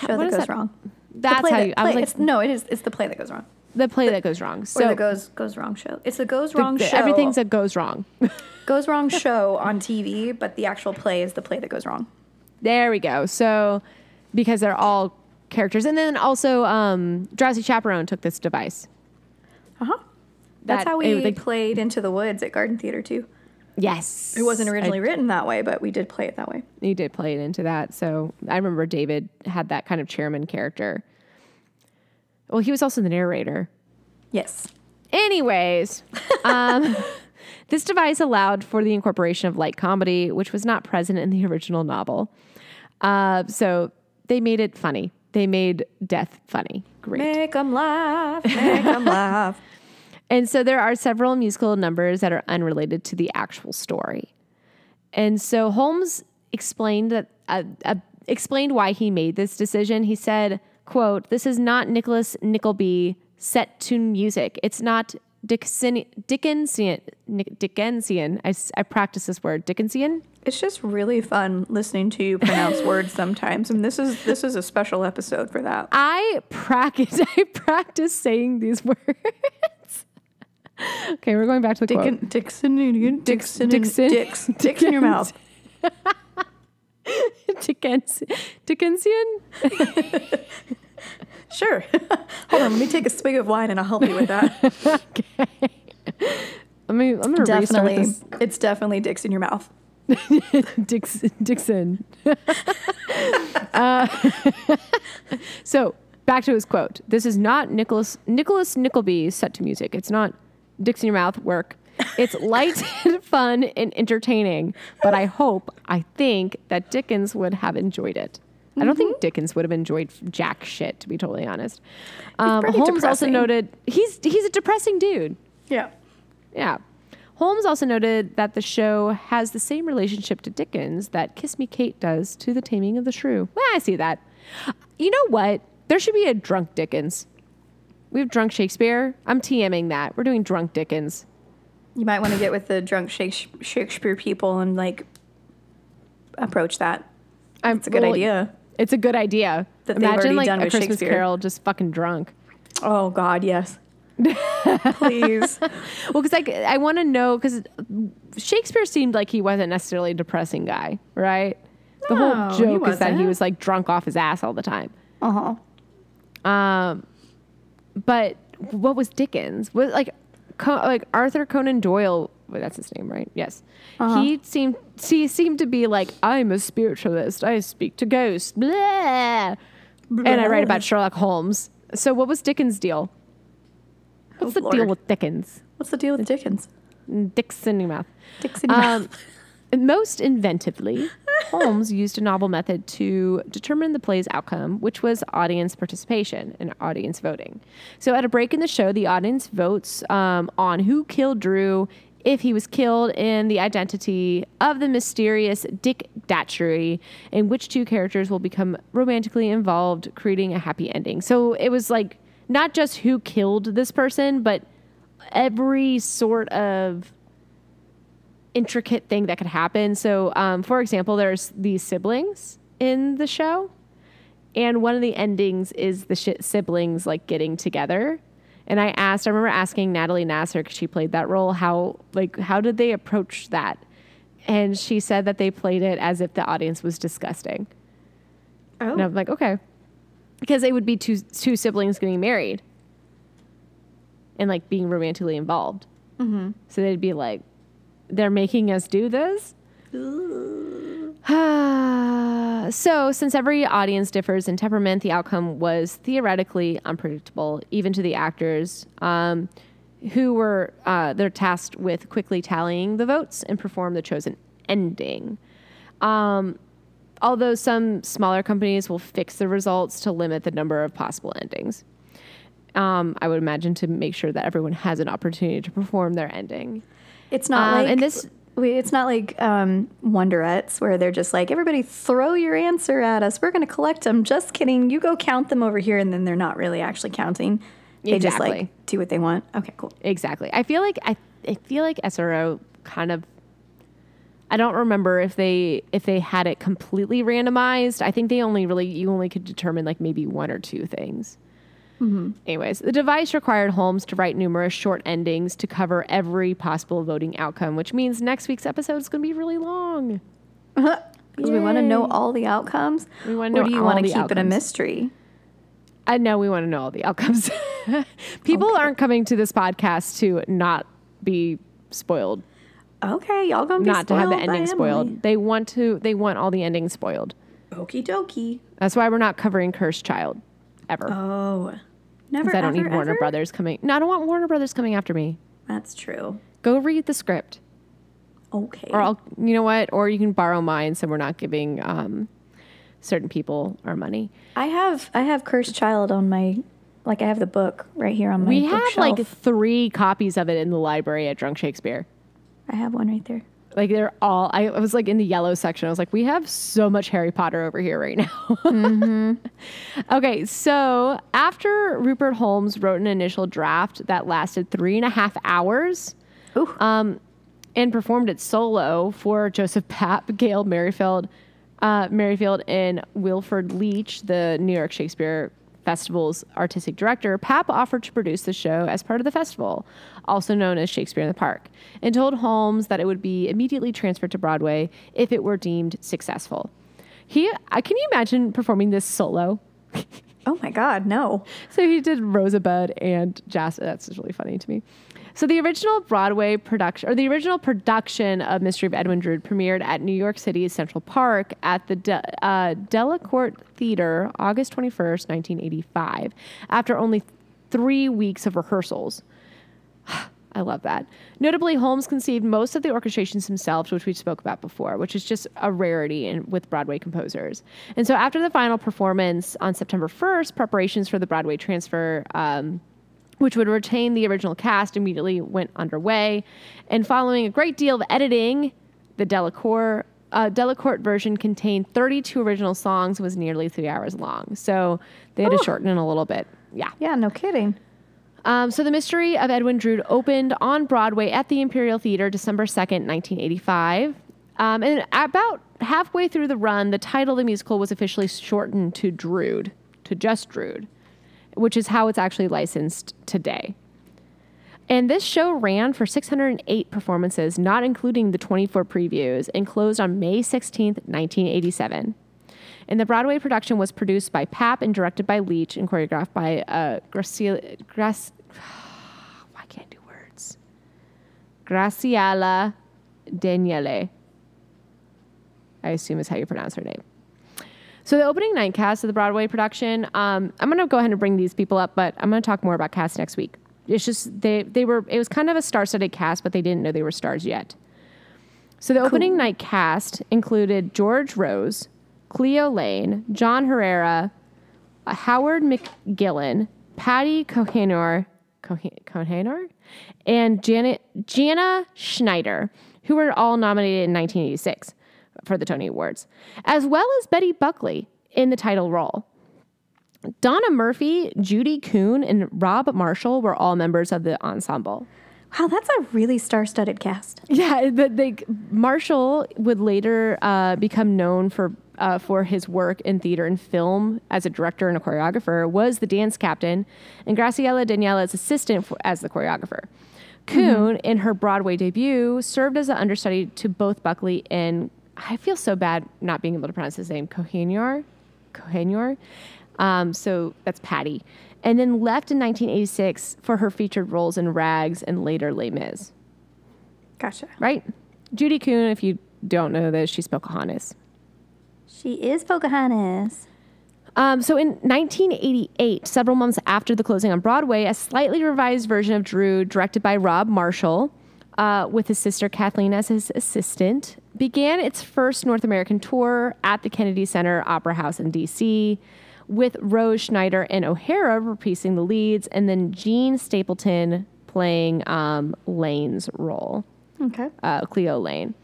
Show that goes wrong. That's how that- you. I was like it's, no, it is. It's the play that goes wrong. the play that goes wrong. or So the goes goes wrong show. It's the goes the- wrong the- show. everything's that goes wrong. goes wrong show on TV, but the actual play is the play that goes wrong. there we go. So because they're all characters, and then also um, Drowsy Chaperone took this device. Uh huh. That's That- how we it- they- played Into the Woods at Garden Theater too. Yes, It wasn't originally written that way, but we did play it that way. You did play it into that. So I remember David had that kind of chairman character. Well, he was also the narrator. Yes. Anyways, um, this device allowed for the incorporation of light comedy, which was not present in the original novel. Uh, so they made it funny. They made death funny. Great. Make them laugh. Make them laugh. And so there are several musical numbers that are unrelated to the actual story. And so Holmes explained that uh, uh, explained why he made this decision. He said, "quote This is not Nicholas Nickleby set to music. It's not Dickensian. Dickensian. Dickensian. I, I practice this word. Dickensian. It's just really fun listening to you pronounce words sometimes, and this is this is a special episode for that. I practice. I practice saying these words. okay, we're going back to the quote. Dickon, Dixon, Dixon, Dixon. Dix, Dix in your mouth. Dickens, Dickensian. Sure. Hold on, let me take a swig of wine and I'll help you with that. I mean, I'm gonna restart definitely, this. it's definitely Dix in your mouth. Dix, Dixon. uh, so back to his quote. This is not Nicholas Nicholas Nickleby set to music. It's not dicks in your mouth work. It's light and fun and entertaining. But I hope, I think that Dickens would have enjoyed it. I don't think Dickens would have enjoyed jack shit, to be totally honest. Um, Holmes also noted he's he's a depressing dude. Yeah. Yeah. Holmes also noted that the show has the same relationship to Dickens that Kiss Me Kate does to The Taming of the Shrew. Well, I see that. You know what? There should be a drunk Dickens. We have drunk Shakespeare. I'm TMing that. We're doing drunk Dickens. You might want to get with the drunk Shakespeare people and like approach that. I'm, It's a good well, idea. It's a good idea. That Imagine like done a with Christmas Carol just fucking drunk. Oh God, yes. Please. Well, because like I want to know because Shakespeare seemed like he wasn't necessarily a depressing guy, right? The whole joke is that he was like drunk off his ass all the time. Uh huh. Um, but what was Dickens? Was like, Co- like Arthur Conan Doyle. Well, that's his name, right? Yes. He seemed he seemed to be like, I'm a spiritualist. I speak to ghosts. Blah. And I write about Sherlock Holmes. So what was Dickens' deal? What's Oh, the deal with Dickens? What's the deal with Dickens? Dicks in your mouth. Dicks in your Um, mouth. most inventively, Holmes used a novel method to determine the play's outcome, which was audience participation and audience voting. So, at a break in the show, the audience votes um, on who killed Drood, if he was killed, and the identity of the mysterious Dick Datchery, and which two characters will become romantically involved, creating a happy ending. So, it was like not just who killed this person, but every sort of intricate thing that could happen. So, um, for example, there's these siblings in the show, and one of the endings is the shi siblings like getting together. And I asked, I remember asking Natalie Nasser because she played that role, how like how did they approach that? And she said that they played it as if the audience was disgusting. Oh. And. I'm like, okay, because it would be two two siblings getting married and like being romantically involved. Mm-hmm. So they'd be like, they're making us do this. So, since every audience differs in temperament, the outcome was theoretically unpredictable, even to the actors, um, who were uh, they're tasked with quickly tallying the votes and perform the chosen ending. Um, although some smaller companies will fix the results to limit the number of possible endings. Um, I would imagine to make sure that everyone has an opportunity to perform their ending. It's not Um, like and this- wait, it's not like um, Wonderettes where they're just like everybody throw your answer at us. We're going to collect them. Just kidding. You go count them over here, and then they're not really actually counting. They just like do what they want. Okay, cool. Exactly. I feel like I, I feel like SRO kind of I don't remember if they if they had it completely randomized. I think they only really you only could determine like maybe one or two things. Mm-hmm. Anyways, the device required Holmes to write numerous short endings to cover every possible voting outcome, which means next week's episode is going to be really long. Because we want to know all the outcomes. We wanna or know do you want to keep it a mystery? I know we want to know all the outcomes. People aren't coming to this podcast to not be spoiled, Okay, y'all gonna be not to have the ending spoiled. Emily. They want to. They want all the endings spoiled. Okie dokie. That's why we're not covering Cursed Child ever. Oh, never. 'Cause I don't need Warner ever? Brothers coming. No, I don't want Warner Brothers coming after me. That's true. Go read the script, Okay. or I'll. You know what? Or you can borrow mine, so we're not giving um, certain people our money. I have I have Cursed Child on my like I have the book right here on my We have like three copies of it in the library at Drunk Shakespeare. I have one right there. Like they're all. I I was like in the yellow section. I was like, we have so much Harry Potter over here right now. okay, so after Rupert Holmes wrote an initial draft that lasted three and a half hours, Ooh. um, and performed it solo for Joseph Papp, Gail Merrifield, uh, Merrifield, and Wilford Leach, the New York Shakespeare Festival's artistic director, Papp offered to produce the show as part of the festival, also known as Shakespeare in the Park, and told Holmes that it would be immediately transferred to Broadway if it were deemed successful. He, uh, can you imagine performing this solo? Oh my God, no. So he did Rosebud and Jasper. That's really funny to me. So the original Broadway production, or the original production of Mystery of Edwin Drood, premiered at New York City's Central Park at the De- uh, Delacorte Theater, August twenty first, nineteen eighty five, after only three weeks of rehearsals. I love that. Notably, Holmes conceived most of the orchestrations himself, which we spoke about before, which is just a rarity in, with Broadway composers. And so, after the final performance on September 1st, preparations for the Broadway transfer, um, which would retain the original cast, immediately went underway. And following a great deal of editing, the Delacorte. Uh, Delacorte version contained 32 original songs and was nearly three hours long. So they had to shorten it a little bit. Yeah. Yeah, no kidding. Um, so the mystery of Edwin Drood opened on Broadway at the Imperial Theater December 2nd, 1985. Um, and about halfway through the run, the title of the musical was officially shortened to Drood, to just Drood, which is how it's actually licensed today. And this show ran for 608 performances, not including the 24 previews, and closed on May 16, 1987. And the Broadway production was produced by Papp and directed by Leach and choreographed by uh, Graciela. Grac- I can't do words. Graciela Daniele. I assume is how you pronounce her name. So the opening night cast of the Broadway production, um, I'm going to go ahead and bring these people up, but I'm going to talk more about cast next week. It's just they they were it was kind of a star-studded cast, but they didn't know they were stars yet. So the opening night cast included George Rose, Cleo Laine, John Herrera, Howard McGillin, Patty Cohenour, Cohen- Cohenour, and Janet Jana Schneider, who were all nominated in 1986 for the Tony Awards, as well as Betty Buckley in the title role. Donna Murphy, Judy Kuhn, and Rob Marshall were all members of the ensemble. Wow, that's a really star-studded cast. Yeah, but they, Marshall would later uh, become known for uh, for his work in theater and film as a director and a choreographer. Was the dance captain, and Graciela Daniele's assistant for, as the choreographer. Kuhn, in her Broadway debut, served as an understudy to both Buckley and I feel so bad not being able to pronounce his name, Cohenour, Cohenour. Um, so that's Patty, and then left in 1986 for her featured roles in Rags and later Les Mis Gotcha. right? Judy Kuhn, if you don't know this, she's Pocahontas. She is Pocahontas. Um, so in 1988, several months after the closing on Broadway, a slightly revised version of Drood, directed by Rob Marshall, uh, with his sister Kathleen as his assistant, began its first North American tour at the Kennedy Center Opera House in D.C., with Rose Schneider and O'Hara reprising the leads, and then Jean Stapleton playing um, Laine's role Okay. uh, Cleo Laine.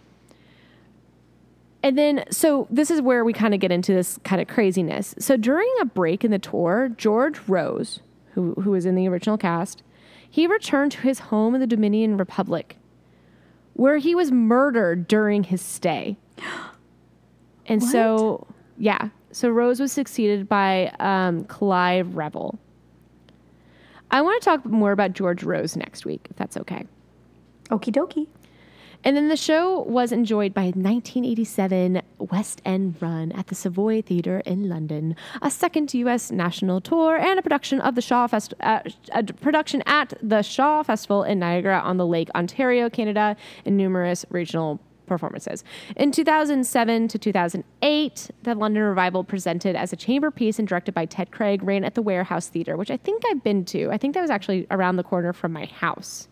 And then, so this is where we kind of get into this kind of craziness. So during a break in the tour, George Rose, who, who was in the original cast, he returned to his home in the Dominion Republic, where he was murdered during his stay. And so, yeah, so Rose was succeeded by um, Clive Revill. I want to talk more about George Rose next week, if that's okay. Okie dokie. And then the show was enjoyed by a 1987 West End run at the Savoy Theatre in London, a second U.S. national tour, and a production of the Shaw Fest- uh, a production at the Shaw Festival in Niagara on the Lake, Ontario, Canada, and numerous regional performances. In 2007 to 2008, the London Revival presented as a chamber piece and directed by Ted Craig ran at the Warehouse Theatre, which I think I've been to. I think that was actually around the corner from my house.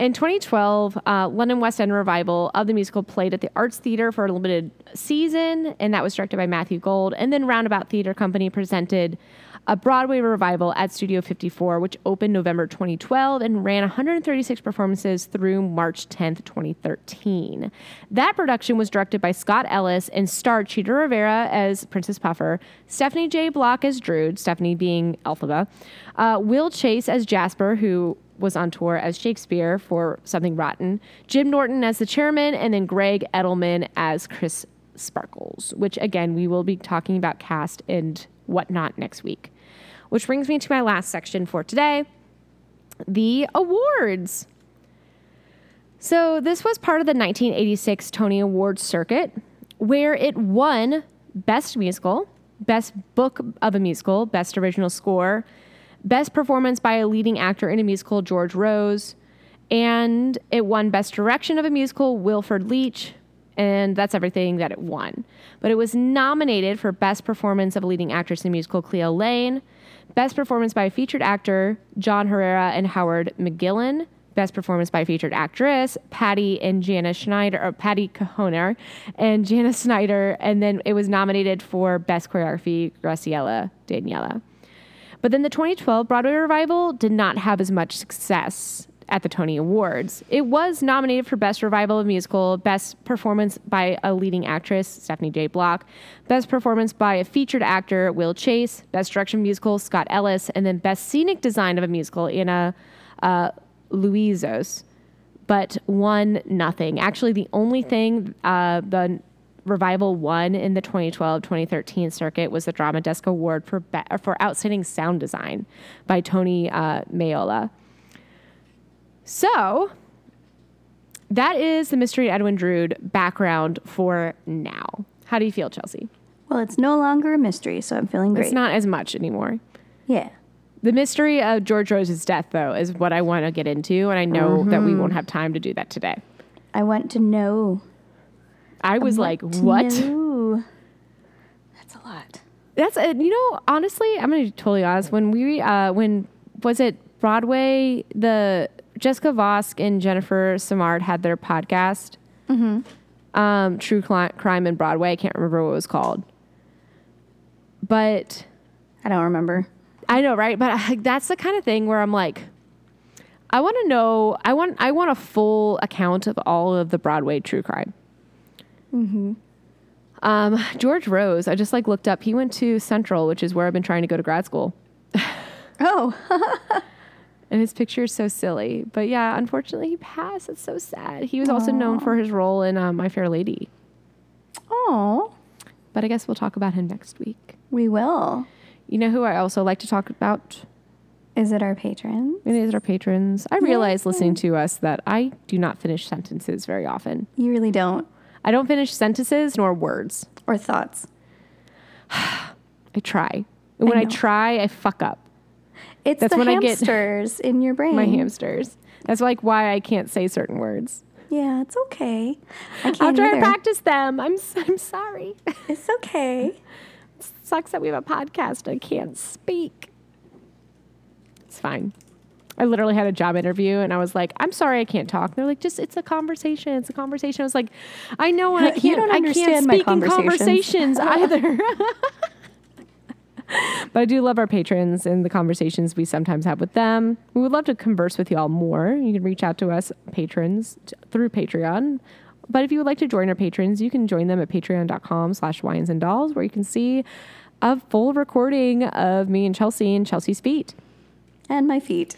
In 2012, uh, London West End revival of the musical played at the Arts Theatre for a limited season, and that was directed by Matthew Gold. And then Roundabout Theatre Company presented a Broadway revival at Studio 54, which opened November 2012 and ran 136 performances through March 10th, 2013. That production was directed by Scott Ellis and starred Chita Rivera as Princess Puffer, Stephanie J. Block as Drood, Stephanie being Elphaba, uh, Will Chase as Jasper, who was on tour as Shakespeare for Something Rotten, Jim Norton as the chairman, and then Greg Edelman as Chris Sparkles, which again, we will be talking about cast and whatnot next week. Which brings me to my last section for today the awards. So, this was part of the 1986 Tony Awards circuit where it won Best Musical, Best Book of a Musical, Best Original Score, Best Performance by a Leading Actor in a Musical, George Rose, and it won Best Direction of a Musical, Wilford Leach, and that's everything that it won. But it was nominated for Best Performance of a Leading Actress in a Musical, Cleo Laine, Best Performance by a Featured Actor, John Herrera and Howard McGillin, Best Performance by a Featured Actress, Patty and Jana Schneider, or Patty Cahoner and Jana Snyder, and then it was nominated for Best Choreography, Graciela Daniele. But then the 2012 Broadway revival did not have as much success at the Tony Awards. It was nominated for Best Revival of Musical, Best Performance by a Leading Actress, Stephanie J. Block, Best Performance by a Featured Actor, Will Chase, Best Direction Musical, Scott Ellis, and then Best Scenic Design of a Musical, Anna uh, Louizos, but won nothing. Actually, the only thing uh, the revival won in the 2012-2013 circuit was the Drama Desk Award for be- for outstanding sound design by Tony uh, Meola. So that is the Mystery Edwin Drood background for now. How do you feel, Chelsea? Well, it's no longer a mystery, so I'm feeling great. It's not as much anymore. yeah. The mystery of George Rose's death, though, is what I want to get into, and I know that we won't have time to do that today. I want to know. I was like, "What?" know. That's a lot. That's uh, you know, honestly, I'm gonna be totally honest. When we, uh, when was it Broadway? The Jessica Vosk and Jennifer Simard had their podcast, um, True Cli- Crime in Broadway. I can't remember what it was called, but I don't remember. I know, right? But uh, that's the kind of thing where I'm like, I want to know. I want. I want a full account of all of the Broadway true crime. Mm-hmm. Um, George Rose. I just like looked up. He went to Central, which is where I've been trying to go to grad school. Oh, And his picture is so silly. But yeah, unfortunately, he passed. It's so sad. He was also known for his role in uh, My Fair Lady. oh, But I guess we'll talk about him next week. we will. You know who I also like to talk about? Is it our patron? And these are patrons. I realize listening to us that I do not finish sentences very often. You really don't. I don't finish sentences nor words. Or thoughts. I try. And when I, know. try, I fuck up It's That's the when I get- hamsters in your brain. my hamsters. That's like why I can't say certain words. Yeah, it's okay. I can't After I either. practice them, I'm I'm sorry. It's okay. Sucks that we have a podcast. I can't speak. It's fine. I literally had a job interview and I was like, I'm sorry I can't talk. They're like, just it's a conversation. It's a conversation. I was like, I know and I can't don't I can't understand my speak in conversations." conversations either. but I do love our patrons and the conversations we sometimes have with them. We would love to converse with you all more. You can reach out to us patrons t- through Patreon. But if you would like to join our patrons, you can join them at patreon.com slash wines and dolls, where you can see a full recording of me and Chelsea and Chelsea's feet. And my feet.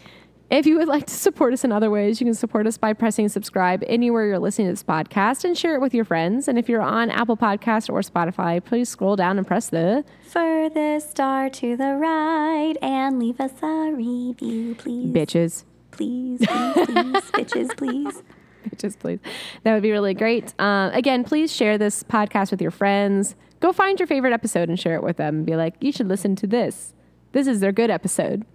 If you would like to support us in other ways, you can support us by pressing subscribe anywhere you're listening to this podcast and share it with your friends. And if you're on Apple Podcast or Spotify, please scroll down and press the Furthest star to the right and leave us a review, please. bitches. Please, please, please. Bitches, please. Bitches, please. That would be really great. Uh, again, please share this podcast with your friends. Go find your favorite episode and share it with them. Be like, you should listen to this. This is their good episode.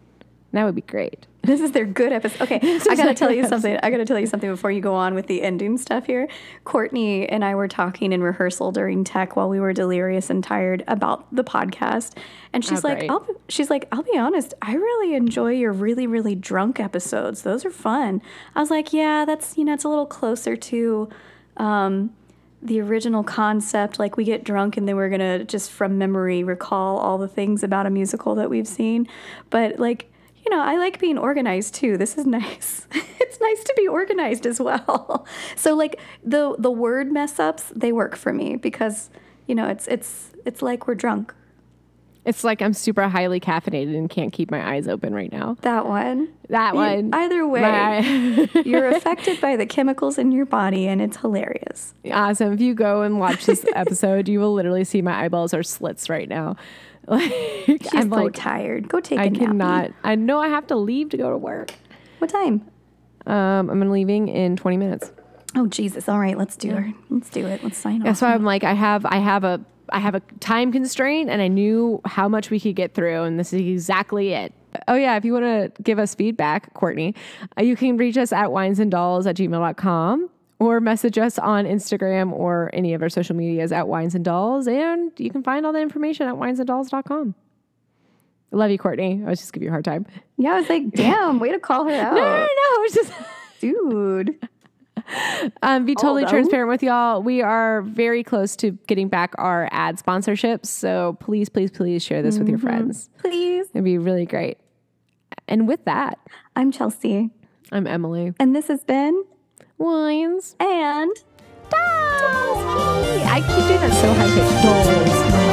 That would be great. This is their good episode. Okay, I gotta tell you something. I gotta tell you something before you go on with the ending stuff here. Courtney and I were talking in rehearsal during tech while we were delirious and tired about the podcast, and she's Oh, like, "I'll," be- she's like, "I'll be honest. I really enjoy your really, really drunk episodes. Those are fun." I was like, "Yeah, that's you know, it's a little closer to." Um, the original concept, like we get drunk and then we're gonna just from memory recall all the things about a musical that we've seen. But like, you know, I like being organized too. This is nice. it's nice to be organized as well. so like the the word mess ups, they work for me because, you know, it's it's it's like we're drunk. It's like I'm super highly caffeinated and can't keep my eyes open right now. That one. That one. either way, My- you're affected by the chemicals in your body and it's hilarious. awesome. If you go and watch this episode, you will literally see my eyeballs are slits right now. Like She's I'm so like, tired. Go take a I nap. cannot. I know I have to leave to go to work. What time? Um, I'm leaving in 20 minutes. Oh Jesus! All right, let's do it. Let's do it. Let's sign off. That's why I'm like, I have, I have a, I have a time constraint, and I knew how much we could get through, and this is exactly it. Oh yeah, if you want to give us feedback, Courtney, uh, you can reach us at winesandolls at gmail.com or message us on Instagram or any of our social medias at wines and dolls, and you can find all the information at winesanddolls.com. I love you, Courtney. I was just giving you a hard time. Yeah, I was like, damn, way to call her out, No, no, no. It's just. dude. Um, be totally Although- transparent with y'all. We are very close to getting back our ad sponsorships. So please, please, please share this with your friends. Please. It'd be really great. And with that, I'm Chelsea, I'm Emily. and this has been Wines. and. Dolls. I keep doing that so high pitched. Dolls.